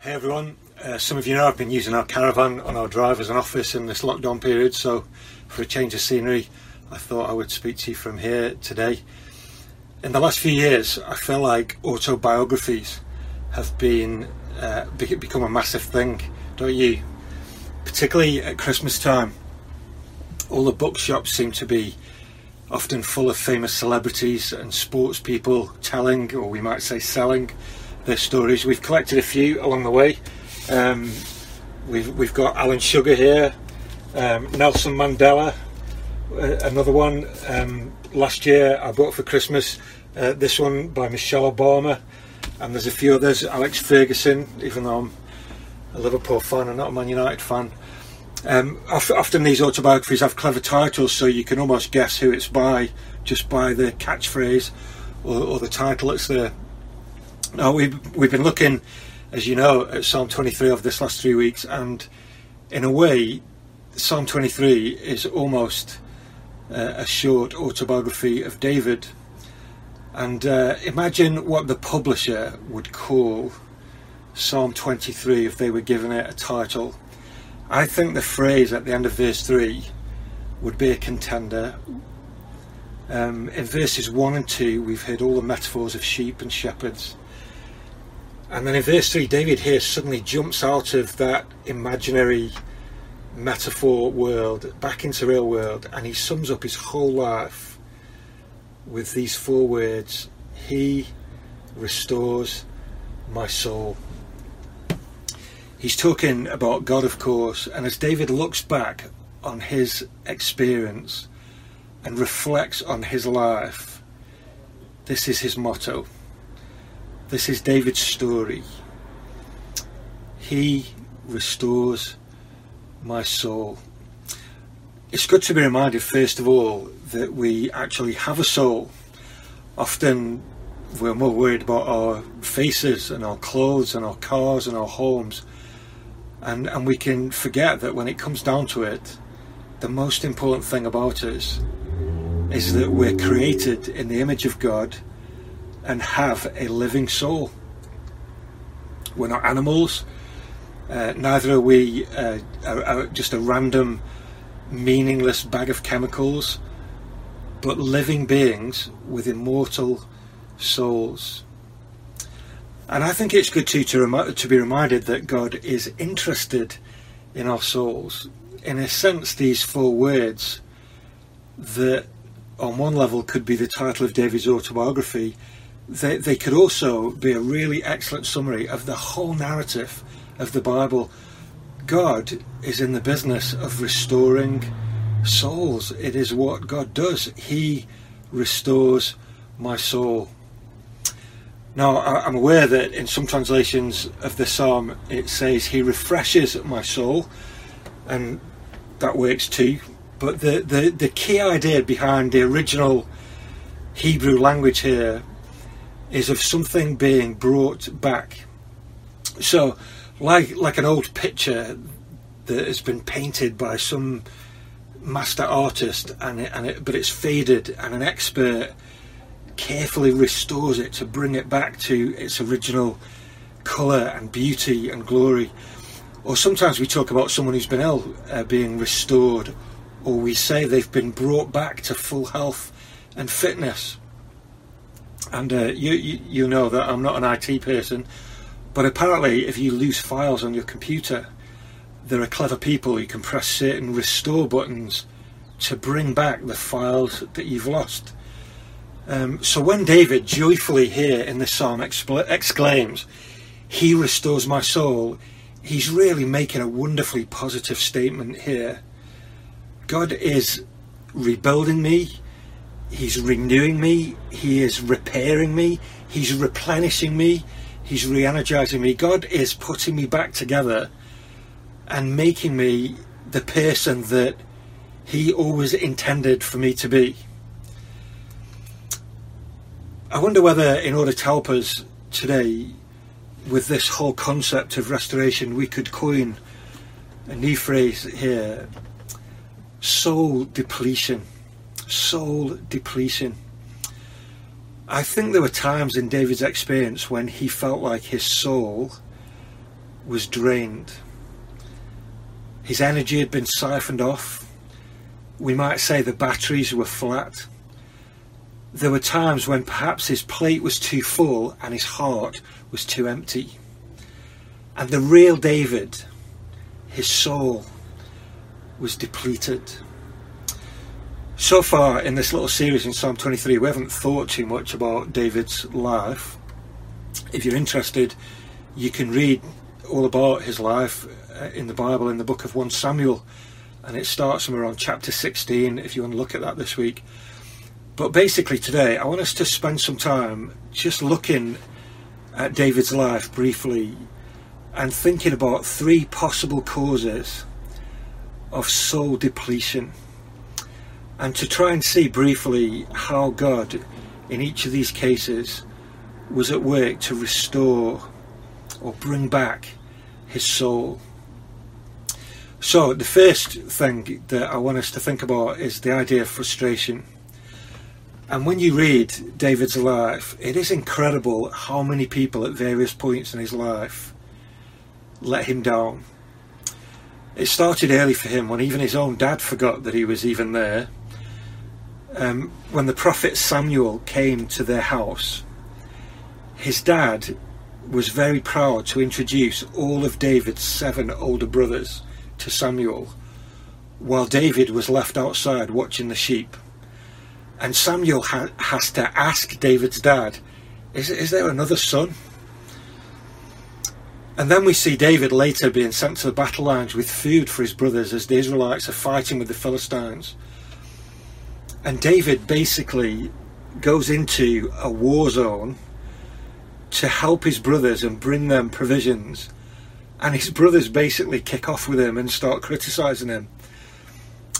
Hey everyone, uh, some of you know I've been using our caravan on our drive as an office in this lockdown period, so for a change of scenery, I thought I would speak to you from here today. In the last few years, I feel like autobiographies have been uh, become a massive thing, don't you? Particularly at Christmas time, all the bookshops seem to be often full of famous celebrities and sports people telling, or we might say selling, stories. We've collected a few along the way. Um, we've we've got Alan Sugar here, um, Nelson Mandela, uh, another one. Um, last year I bought for Christmas uh, this one by Michelle Obama, and there's a few others. Alex Ferguson, even though I'm a Liverpool fan and not a Man United fan. Um, often these autobiographies have clever titles, so you can almost guess who it's by just by the catchphrase or, or the title it's there. Now we've we've been looking, as you know, at Psalm 23 over this last three weeks, and in a way, Psalm 23 is almost uh, a short autobiography of David. And uh, imagine what the publisher would call Psalm 23 if they were given it a title. I think the phrase at the end of verse 3 would be a contender. Um, in verses 1 and 2, we've heard all the metaphors of sheep and shepherds. And then in verse 3, David here suddenly jumps out of that imaginary metaphor world back into real world and he sums up his whole life with these four words He restores my soul. He's talking about God, of course, and as David looks back on his experience and reflects on his life, this is his motto this is David's story. He restores my soul. It's good to be reminded, first of all, that we actually have a soul. Often we're more worried about our faces and our clothes and our cars and our homes. And, and we can forget that when it comes down to it, the most important thing about us is that we're created in the image of God and have a living soul. We're not animals, uh, neither are we uh, are, are just a random, meaningless bag of chemicals, but living beings with immortal souls. And I think it's good too to, to be reminded that God is interested in our souls. In a sense, these four words that on one level could be the title of David's autobiography they, they could also be a really excellent summary of the whole narrative of the Bible. God is in the business of restoring souls. It is what God does. He restores my soul. Now, I'm aware that in some translations of the psalm it says, He refreshes my soul, and that works too. But the, the, the key idea behind the original Hebrew language here is of something being brought back. So, like like an old picture that has been painted by some master artist, and it, and it, but it's faded, and an expert carefully restores it to bring it back to its original colour and beauty and glory. Or sometimes we talk about someone who's been ill uh, being restored, or we say they've been brought back to full health and fitness. And uh, you, you, you know that I'm not an IT person, but apparently, if you lose files on your computer, there are clever people who can press certain restore buttons to bring back the files that you've lost. Um, so when David joyfully here in this psalm exclaims, He restores my soul, he's really making a wonderfully positive statement here. God is rebuilding me, He's renewing me. He is repairing me. He's replenishing me. He's re energizing me. God is putting me back together and making me the person that He always intended for me to be. I wonder whether, in order to help us today with this whole concept of restoration, we could coin a new phrase here soul depletion soul depletion. I think there were times in David's experience when he felt like his soul was drained. His energy had been siphoned off. We might say the batteries were flat. There were times when perhaps his plate was too full and his heart was too empty. And the real David, his soul, was depleted. So far in this little series in Psalm 23, we haven't thought too much about David's life. If you're interested, you can read all about his life uh, in the Bible in the book of 1 Samuel, and it starts from around chapter 16 if you want to look at that this week. But basically, today I want us to spend some time just looking at David's life briefly and thinking about three possible causes of soul depletion and to try and see briefly how God, in each of these cases, was at work to restore or bring back his soul. So, the first thing that I want us to think about is the idea of frustration. And when you read David's life, it is incredible how many people at various points in his life let him down. It started early for him when even his own dad forgot that he was even there. Um, when the prophet Samuel came to their house, his dad was very proud to introduce all of David's seven older brothers to Samuel, while David was left outside watching the sheep. And Samuel ha- has to ask David's dad, is, is there another son? And then we see David later being sent to the battle lines with food for his brothers as the Israelites are fighting with the Philistines. And David basically goes into a war zone to help his brothers and bring them provisions. And his brothers basically kick off with him and start criticizing him.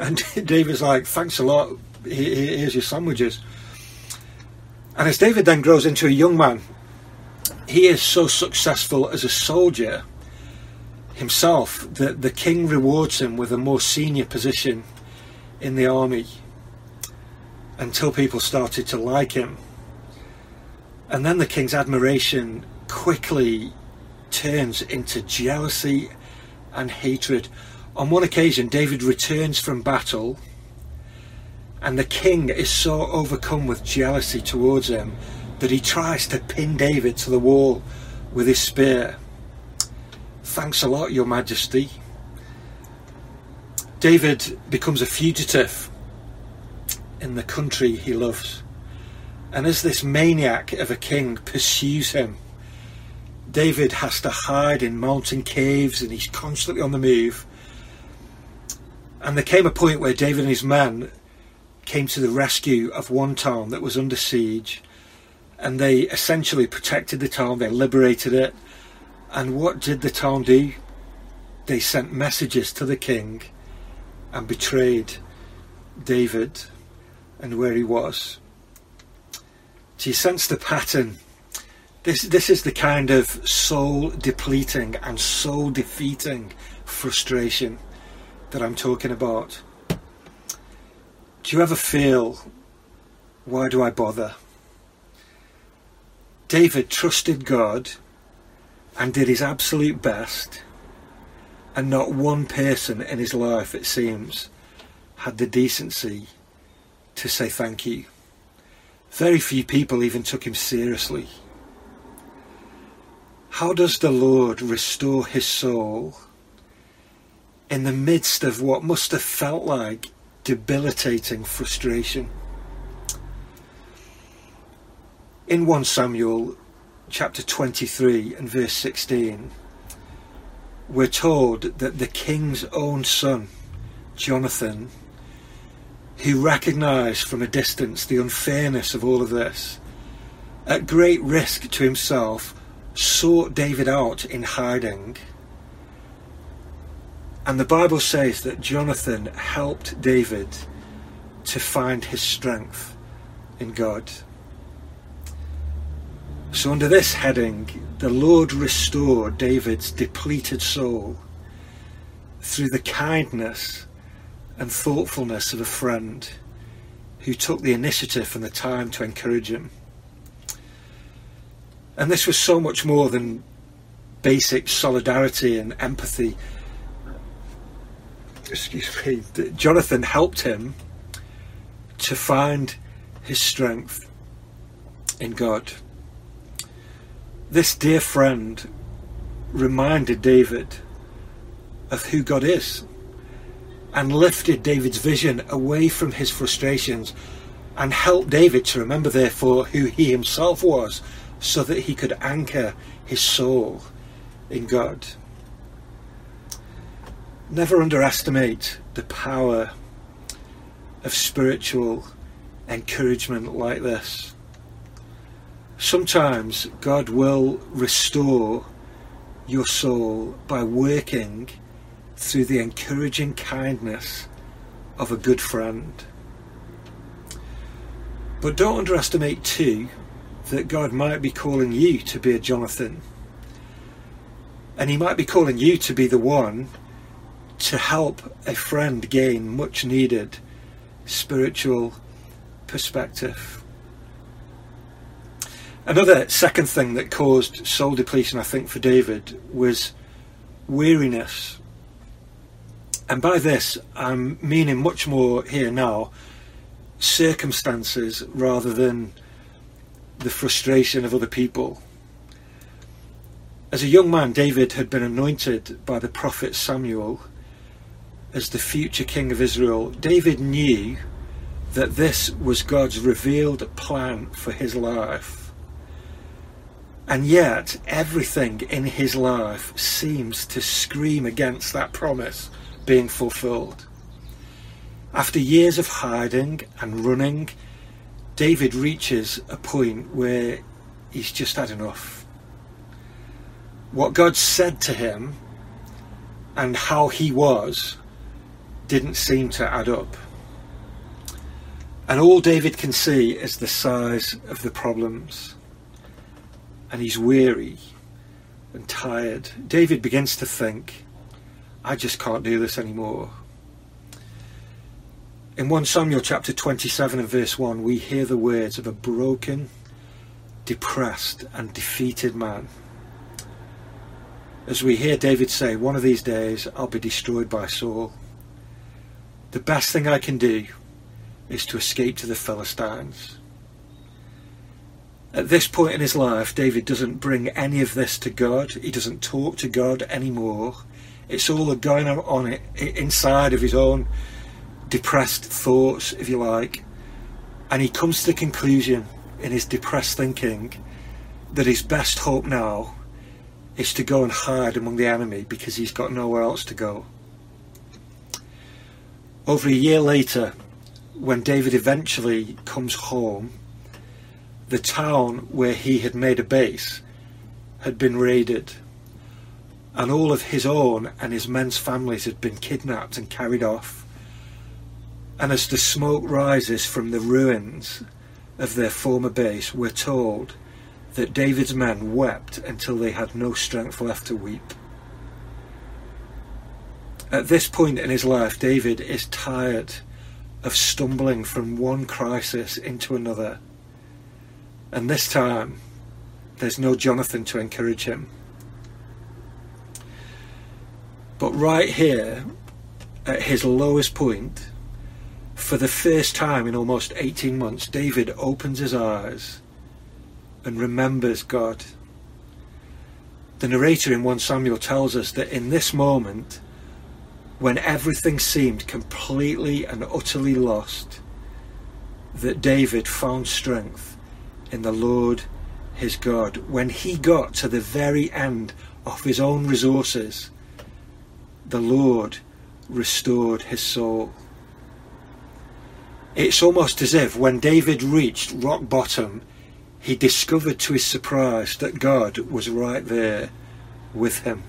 And David's like, thanks a lot, here's your sandwiches. And as David then grows into a young man, he is so successful as a soldier himself that the king rewards him with a more senior position in the army until people started to like him. And then the king's admiration quickly turns into jealousy and hatred. On one occasion, David returns from battle, and the king is so overcome with jealousy towards him that he tries to pin David to the wall with his spear. Thanks a lot, Your Majesty. David becomes a fugitive in the country he loves. And as this maniac of a king pursues him, David has to hide in mountain caves and he's constantly on the move. And there came a point where David and his men came to the rescue of one town that was under siege and they essentially protected the town, they liberated it. And what did the town do? They sent messages to the king and betrayed David and where he was. So you sense the pattern. This, this is the kind of soul depleting and soul defeating frustration that I'm talking about. Do you ever feel, why do I bother? David trusted God and did his absolute best, and not one person in his life, it seems, had the decency to say thank you. Very few people even took him seriously. How does the Lord restore his soul in the midst of what must have felt like debilitating frustration? In 1 Samuel chapter 23 and verse 16, we're told that the king's own son, Jonathan, who recognised from a distance the unfairness of all of this, at great risk to himself, sought David out in hiding. And the Bible says that Jonathan helped David to find his strength in God. So, under this heading, the Lord restored David's depleted soul through the kindness and thoughtfulness of a friend who took the initiative and the time to encourage him. And this was so much more than basic solidarity and empathy. Excuse me. Jonathan helped him to find his strength in God. This dear friend reminded David of who God is and lifted David's vision away from his frustrations and helped David to remember, therefore, who he himself was so that he could anchor his soul in God. Never underestimate the power of spiritual encouragement like this. Sometimes God will restore your soul by working through the encouraging kindness of a good friend. But don't underestimate, too, that God might be calling you to be a Jonathan. And He might be calling you to be the one to help a friend gain much needed spiritual perspective. Another second thing that caused soul depletion, I think, for David was weariness. And by this, I'm meaning much more here now circumstances rather than the frustration of other people. As a young man, David had been anointed by the prophet Samuel as the future king of Israel. David knew that this was God's revealed plan for his life. And yet, everything in his life seems to scream against that promise being fulfilled. After years of hiding and running, David reaches a point where he's just had enough. What God said to him and how he was didn't seem to add up. And all David can see is the size of the problems. And he's weary and tired. David begins to think, I just can't do this anymore. In 1 Samuel chapter 27 and verse 1, we hear the words of a broken, depressed, and defeated man. As we hear David say, One of these days I'll be destroyed by Saul. The best thing I can do is to escape to the Philistines. At this point in his life, David doesn't bring any of this to God. He doesn't talk to God anymore. It's all going on inside of his own depressed thoughts, if you like. And he comes to the conclusion in his depressed thinking that his best hope now is to go and hide among the enemy because he's got nowhere else to go. Over a year later, when David eventually comes home, the town where he had made a base had been raided and all of his own and his men's families had been kidnapped and carried off. And as the smoke rises from the ruins of their former base, we're told that David's men wept until they had no strength left to weep. At this point in his life, David is tired of stumbling from one crisis into another. And this time, there's no Jonathan to encourage him. But right here, at his lowest point, for the first time in almost 18 months, David opens his eyes and remembers God. The narrator in 1 Samuel tells us that in this moment, when everything seemed completely and utterly lost, that David found strength in the Lord his God. When he got to the very end of his own resources, the Lord restored his soul. It's almost as if when David reached rock bottom, he discovered to his surprise that God was right there with him.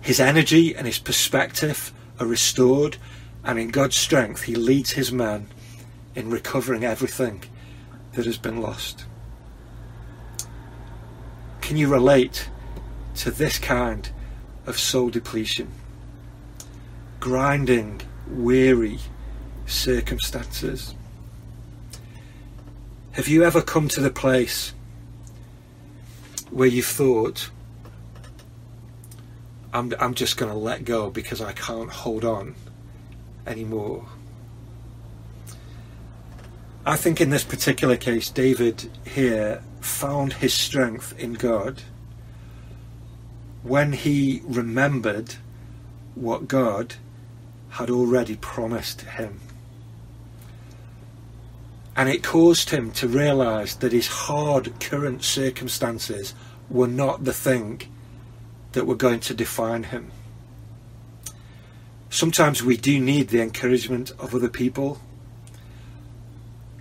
His energy and his perspective are restored, and in God's strength, he leads his men in recovering everything that has been lost. Can you relate to this kind of soul depletion, grinding, weary circumstances. Have you ever come to the place where you thought, I'm, I'm just going to let go because I can't hold on anymore. I think in this particular case, David here found his strength in God when he remembered what God had already promised him. And it caused him to realize that his hard current circumstances were not the thing that were going to define him. Sometimes we do need the encouragement of other people,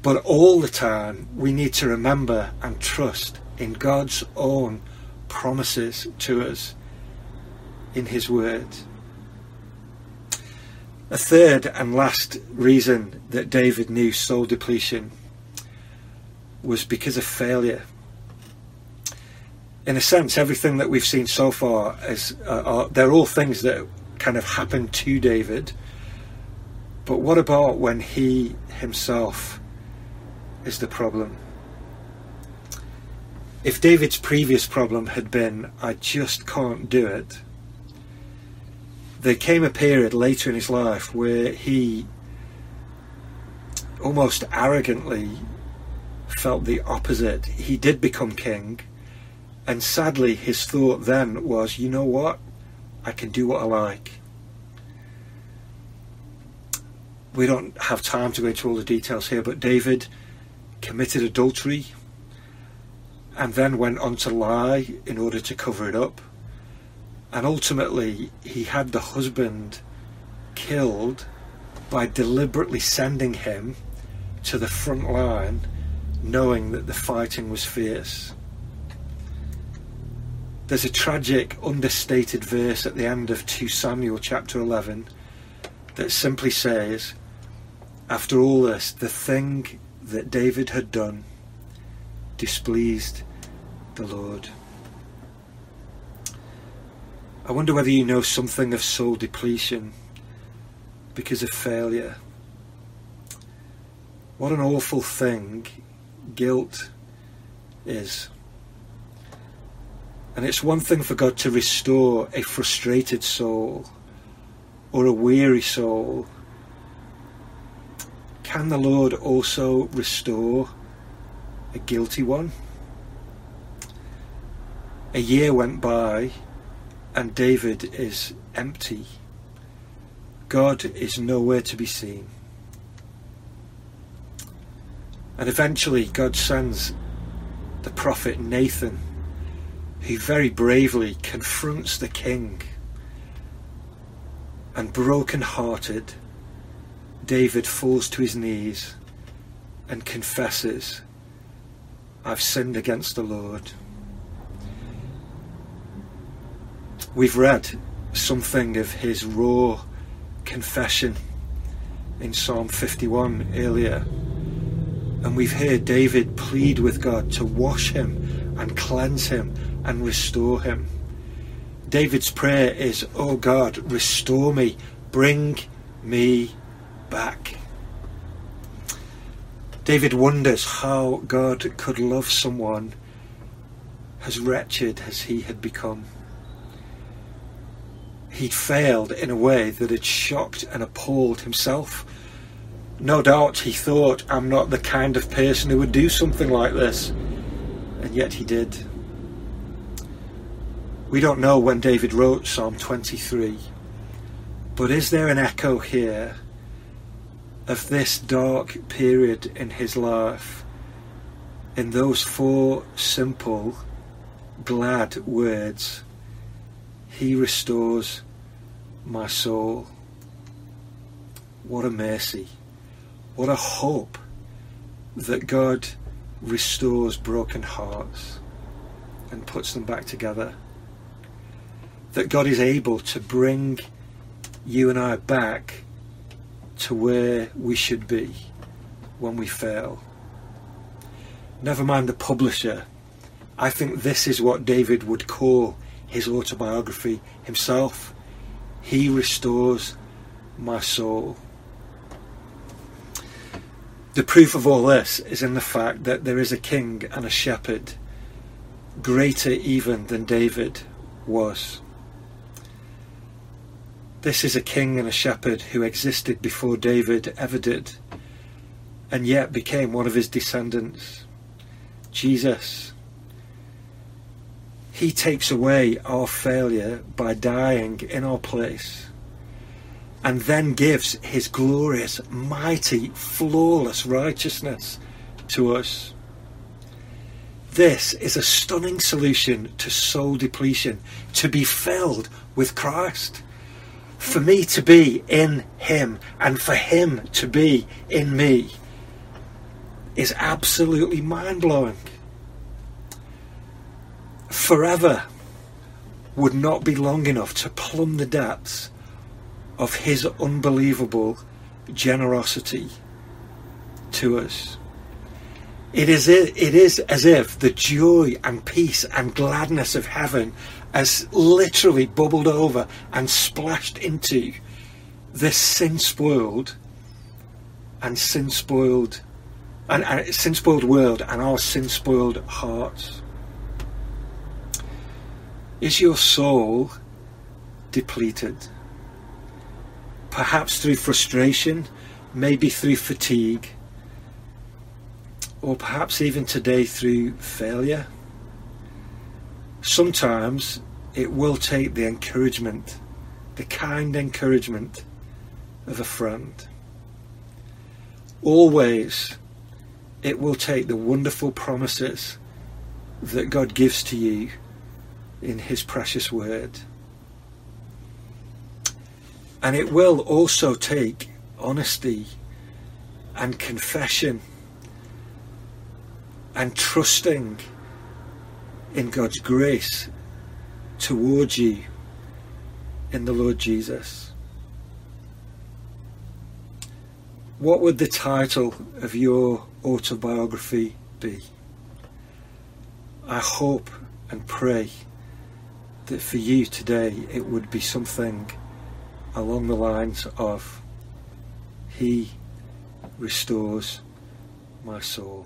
but all the time we need to remember and trust in God's own promises to us in His Word. A third and last reason that David knew soul depletion was because of failure. In a sense, everything that we've seen so far is uh, are, they're all things that kind of happened to David. But what about when he himself is the problem? If David's previous problem had been, I just can't do it, there came a period later in his life where he almost arrogantly felt the opposite. He did become king, and sadly, his thought then was, you know what? I can do what I like. We don't have time to go into all the details here, but David committed adultery and then went on to lie in order to cover it up and ultimately he had the husband killed by deliberately sending him to the front line knowing that the fighting was fierce. There's a tragic, understated verse at the end of 2 Samuel chapter 11 that simply says, After all this, the thing that David had done displeased the Lord. I wonder whether you know something of soul depletion because of failure. What an awful thing guilt is. And it's one thing for God to restore a frustrated soul or a weary soul. Can the Lord also restore a guilty one? A year went by and David is empty. God is nowhere to be seen. And eventually, God sends the prophet Nathan, who very bravely confronts the king. And broken hearted, David falls to his knees and confesses, I've sinned against the Lord. We've read something of his raw confession in Psalm 51 earlier. And we've heard David plead with God to wash him and cleanse him and restore him. David's prayer is, Oh God, restore me, bring me back. David wonders how God could love someone as wretched as he had become he'd failed in a way that had shocked and appalled himself. No doubt he thought, I'm not the kind of person who would do something like this. And yet he did. We don't know when David wrote Psalm 23, but is there an echo here of this dark period in his life in those four simple, glad words? He restores my soul. What a mercy. What a hope that God restores broken hearts and puts them back together. That God is able to bring you and I back to where we should be when we fail. Never mind the publisher. I think this is what David would call his autobiography himself. He restores my soul. The proof of all this is in the fact that there is a king and a shepherd greater even than David was. This is a king and a shepherd who existed before David ever did, and yet became one of his descendants. Jesus. He takes away our failure by dying in our place and then gives his glorious, mighty, flawless righteousness to us. This is a stunning solution to soul depletion, to be filled with Christ. For me to be in Him and for Him to be in me is absolutely mind blowing. Forever would not be long enough to plumb the depths of His unbelievable generosity to us. It is, it is as if the joy and peace and gladness of heaven has literally bubbled over and splashed into this sin spoiled and sin spoiled and, and sin spoiled world and our sin spoiled hearts. Is your soul depleted? Perhaps through frustration, maybe through fatigue or perhaps even today through failure. Sometimes it will take the encouragement, the kind encouragement of a friend. Always it will take the wonderful promises that God gives to you in His precious word. And it will also take honesty and confession and trusting in God's grace towards you in the Lord Jesus. What would the title of your autobiography be? I hope and pray that for you today it would be something along the lines of He restores my soul.